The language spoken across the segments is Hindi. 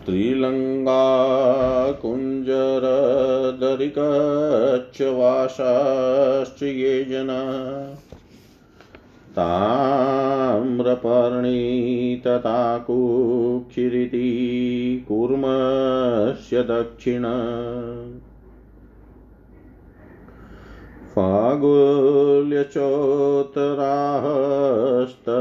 स्त्रीलङ्गाकुञ्जरदरिकच्छवासाश्च ये जना ताम्रपर्णी तथा कुक्षिरिति कूर्मस्य दक्षिण। फागुल्यचोत्तराहस्तचित्रा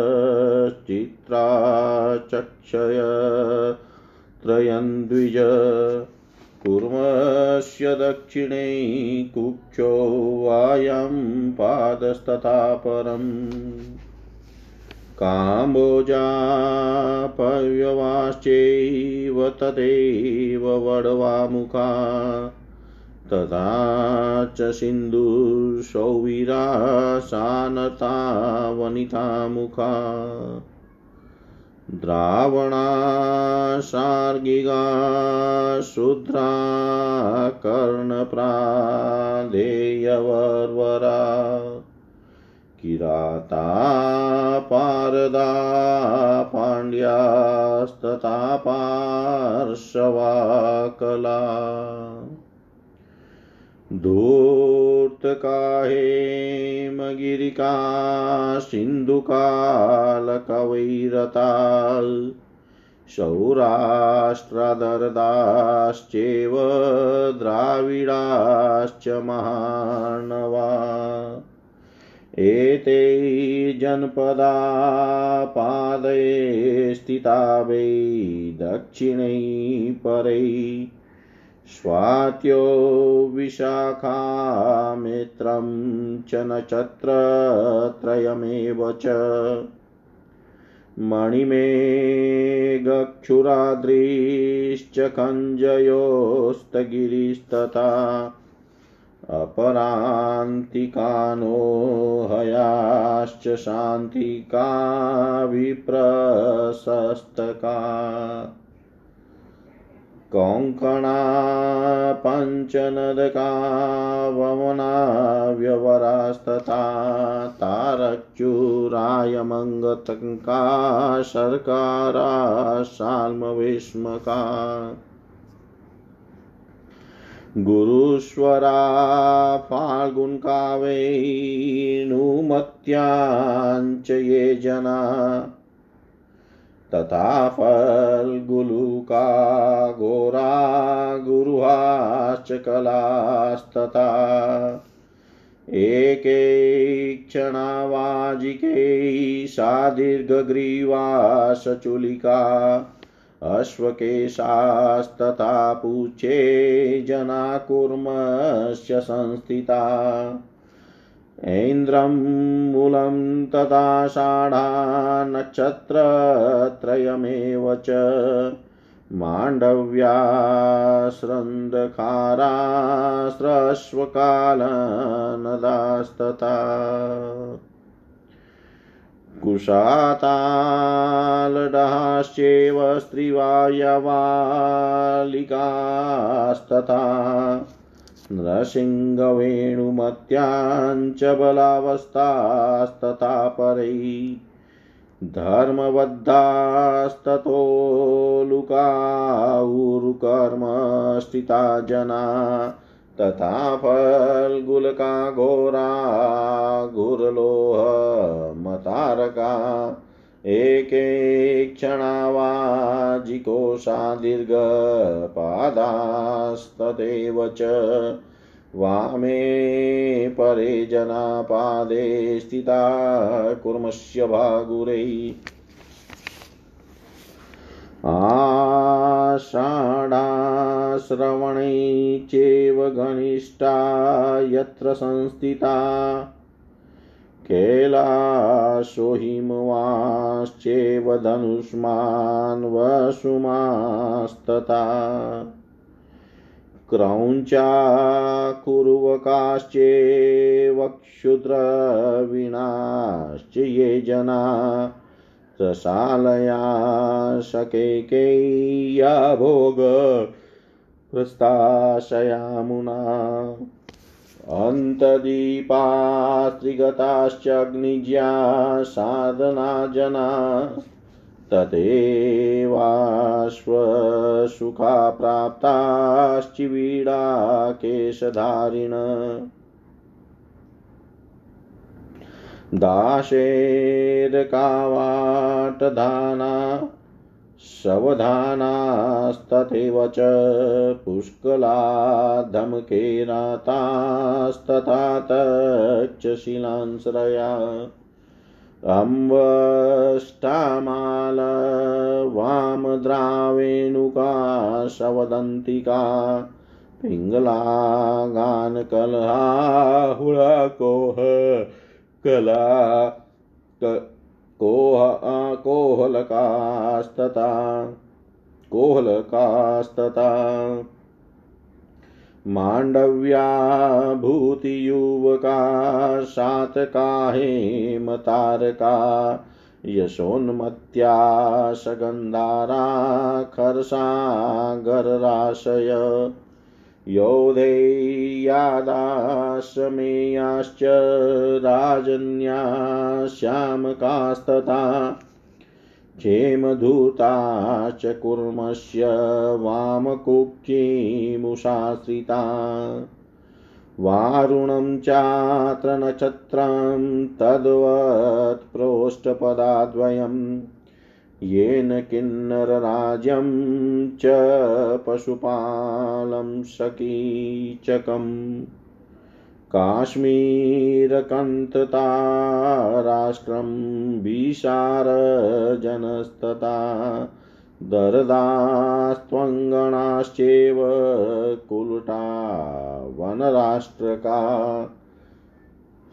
दक्षिणे कुक्षो वायं पादस्तथा परम्। काम्बोजापव्यवाश्चैव तदेव वडवामुखा। तथा च सिन्धुसौवीरा सानता वनितामुखा द्रावणा शार्गिगा शूद्रा कर्णप्रादेयवर्वरा किराता पारदा पाण्ड्यास्तथा पार्श्वा कला धूर्तकाहेमगिरिका सिन्धुकालकवैरता सौराष्ट्रदर्दाश्चैव द्राविडाश्च महानवा एते जनपदा पादये स्थिता वै दक्षिणै परै स्वात्यो विशाखामित्रं च नक्षत्रत्रयमेव च। मणिमेघक्षुराद्रिश्च कञ्जयोस्तगिरिस्तथा अपरान्तिकानो हयाश्च शान्तिका विप्रशस्तका कोङ्कणा पञ्चनदका वमना व्यवरास्तथा तारच्युरायमङ्गतङ्का शर्कारा शाल्मविष्मका गुरुस्वरा फाल्गुन्कावैनुमत्याञ्च ये जना तथा फल्गुलुका घोरा गुरुहाश्च कलास्तथा। एके क्षणावाजिके सा दीर्घग्रीवा सचुलिका अश्वकेशास्तथा पूचे जना कूर्मस्य संस्थिता। ऐन्द्रं मूलं तथा नक्षत्रत्रयमेव च माण्डव्यास्रन्धकारास्रश्वकालनदास्तथा कुशातालडाश्चैव स्त्रीवायवालिकास्तथा नृसिंहवेणुमत्याञ्च बलावस्थास्तथा परै। धर्मबद्धास्ततोलुकाऊरुकर्मस्थिता जना। तथा फल्गुलका घोरा घोरलोहमतारका एके क्षणावाजिकोषा दीर्घपादास्तदेव च वामे परे जनापादे स्थिता कुर्मस्य भागुरै। आषाढाश्रवणे चैव घनिष्ठा यत्र संस्थिता। कैलासो हिमवाश्चेव धनुष्मान् हिमवाश्चेवधनुष्मान्वसुमास्तता क्रौञ्चा कुर्वकाश्चेवक्षुद्रविणाश्च ये जना रसालया शकैकैया भोग प्रस्ताशयामुना अन्तदीपास्त्रिगताश्च अग्निज्या साधना जना तदेवाश्वशोभिता सुखा प्राप्ताश्चिवीडा केशधारिण दाशेर्कावाटधाना सवधानास्तथैव च पुष्कला धमकेरातास्तथा तक्षशिलांश्रया अम्बष्टामाल वामद्रावेणुका शवदन्तिका पिङ्गलागानकलहा कला कोह कोहलकास्तता। कोहलकास्तता। माण्डव्या भूतियुवका शातका हेमतारका यशोन्मत्या सगन्धारा खरसागरराशय। योधेयादाश्रमेयाश्च राजन्या श्यामकास्तथा क्षेमधूताश्च कुर्मस्य वामकुक्षिमुषाश्रिता वारुणं चात्र नक्षत्रं तद्वत्प्रोष्ठपदाद्वयम् येन किन्नरराज्यं च पशुपालं सकीचकम्। काश्मीरकन्तता राष्ट्रं विशारजनस्तता दरदास्त्वङ्गणाश्चैव कुलटा वनराष्ट्रका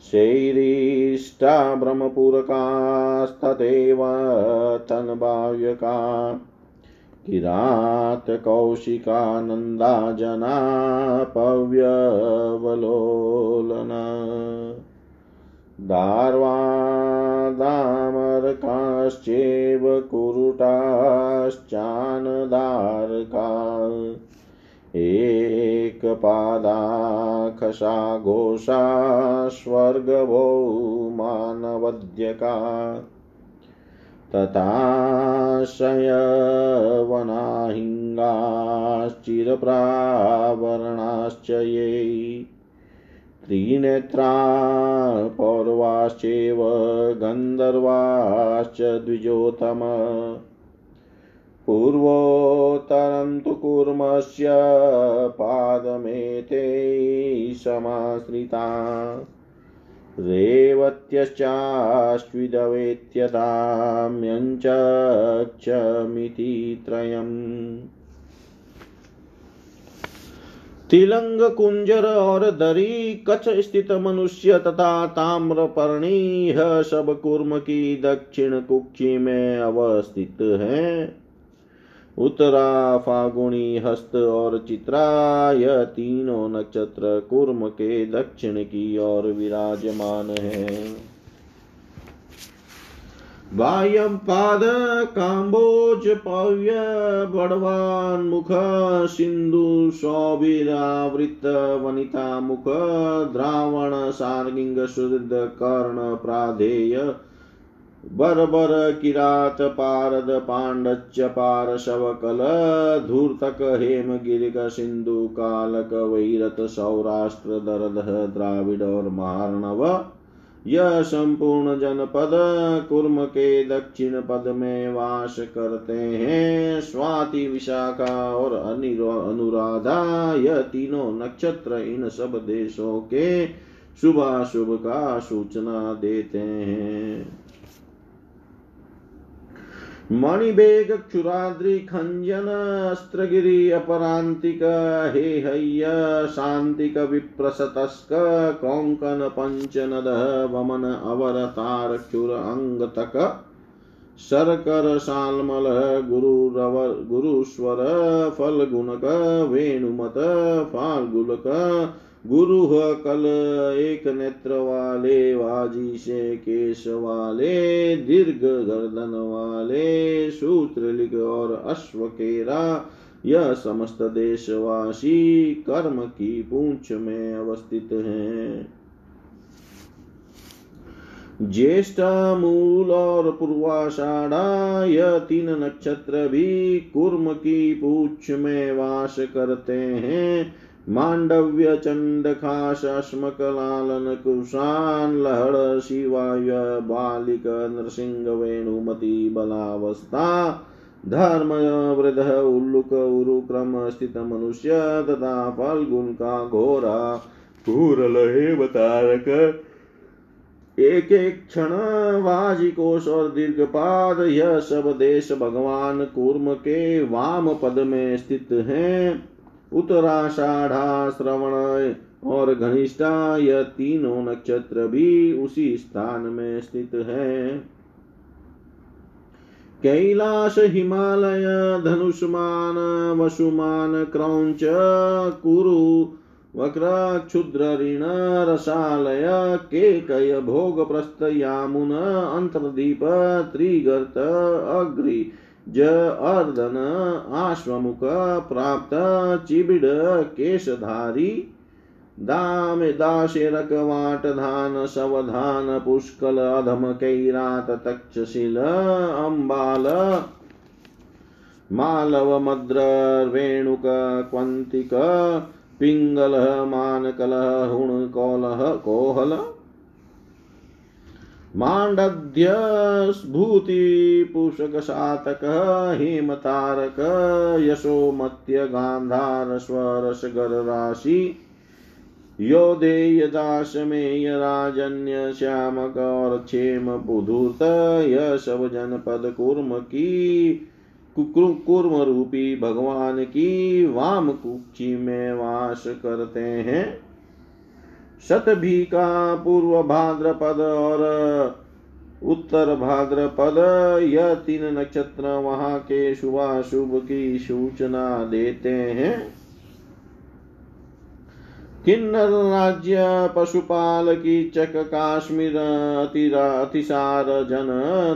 शैरिष्टा ब्रह्मपूरकास्तथैव तन्भाव्यका। किरातकौशिकानन्दा जना पव्यवलोलन। दार्वादामरकाश्चैव कुरुटाश्चानदारका एकपादाखसा घोषा स्वर्गभो मानवद्यका तथाशयवनाहिङ्गाश्चिरप्रावरणाश्च ये त्रिनेत्रा पौर्वाश्चैव गन्धर्वाश्च द्विजोतम पूर्वोत्तरं तु कूर्मस्य पादमेते समाश्रिता। रेवत्यश्चाश्विदवेत्यताम्यञ्चक्षमिति त्रयम्। तिलंग कुंजर और दरी कच्छ स्थित मनुष्य तथा ताम्रपर्णी सब कुर्म की दक्षिण कुक्षी में अवस्थित है। उत्तरा फागुनी हस्त और चित्रा तीनों नक्षत्र कुर्म के दक्षिण की ओर विराजमान है। बाह्यम पाद काम्बोज पव्य बड़वान मुख सिंधु सौभिरावृत वनिता मुख द्रावण सार्गिंग शुद्ध कर्ण प्राधेय बर्बर किरात पारद पाण्डच्च पारशवकल धूर्तक हेम गिरिक सिंधु कालक वैरत सौराष्ट्र दरदह द्राविड और मार्णव यह संपूर्ण जनपद कुर्म के दक्षिण पद में वास करते हैं स्वाति विशाखा और अनुराधा यह तीनों नक्षत्र इन सब देशों के शुभाशुभ का सूचना देते हैं। मणिबेग क्षुराद्रि खंजन अस्त्रगिरि अपरांतिक हे हय्य शांतिक विप्रसतस्क कौंकन पंचनद वमन अवरतार क्षुर अंगतक शर्कर शालमल गुरुरवर गुरुस्वर फलगुणक वेणुमत फाल्गुलक। गुरु कल एक नेत्र वाले, वाजी से केश वाले, दीर्घ गर्दन वाले सूत्रलिक और अश्वकेरा यह समस्त देशवासी कर्म की पूंछ में अवस्थित हैं। ज्येष्ठ मूल और पूर्वाषाढ़ा यह तीन नक्षत्र भी कुर्म की पूछ में वास करते हैं मांडव्य चंड खास अस्मक लालन कुशान लहड़ शिवाय बालिक नृसिंह वेणुमती बलावस्था धर्म वृद्ध उल्लुक उरुक्रम स्थित मनुष्य तथा फलगुण का घोरा घोरल बतारक एक एक क्षण वाजिकोश और दीर्घपाद यह सब देश भगवान कूर्म के वाम पद में स्थित हैं। उत्तराषाढ़ा श्रवण और घनिष्ठा, यह तीनों नक्षत्र भी उसी स्थान में स्थित है। कैलाश हिमालय, धनुष्मान, वसुमान, क्रौच, कुरु वक्र क्षुद्र ऋण रसालय केकय भोग प्रस्थ यामुन अंतर्दीप त्रिगर्त अग्रि ज अर्दन आश्वमुख प्राप्त चिबिड केशधारी दाम दाशेरक सवधान पुष्कल अधम कैरात तक्षशिल अम्बाल मालव मद्र वेणुक क्वन्तिक पिङ्गलः मानकलः, हुणकौलः, कोहल। माण्डध्यस्भूतिपूषकशातकः हेमतारक, यशोमत्य, गान्धार स्वरसगरराशि यो देयदाशमेय राजन्य, श्यामक, और क्षेम पुधूत यह जनपद, कुर्म की। कुर्म रूपी भगवान की वाम कुक्षी में वास करते हैं। शतभी का पूर्व भाद्रपद और उत्तर भाद्रपद, यह तीन नक्षत्र वहाँ के शुभाशुभ की सूचना देते हैं। किन्नर राज्य पशुपाल की चक काश्मीर अतिसार जन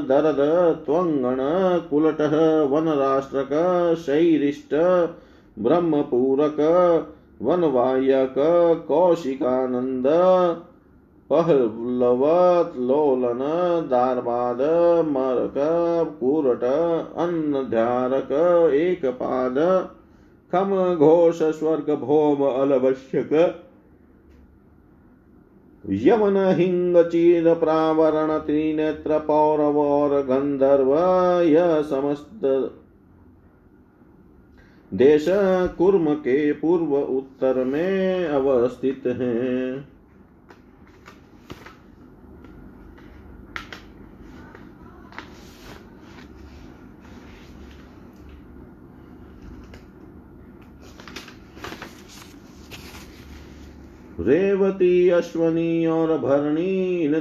दरद त्वंगण कुलट वन राष्ट्रक शैरिष्ट ब्रह्मपूरक वनवायक कौशिकानंद पहलवत लोलन दारबाद मरक कुरट एक पाद खम घोष स्वर्ग भोम अलवश्यक। यमन हिंग चीर प्रावरण त्रिनेत्र पौरव और गंधर्व, यह समस्त देश कुर्म के पूर्व उत्तर में अवस्थित हैं। रेवती, अश्वनी और भरणी, इन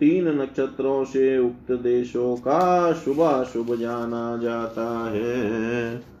तीन नक्षत्रों से उक्त देशों का शुभ शुभ जाना जाता है।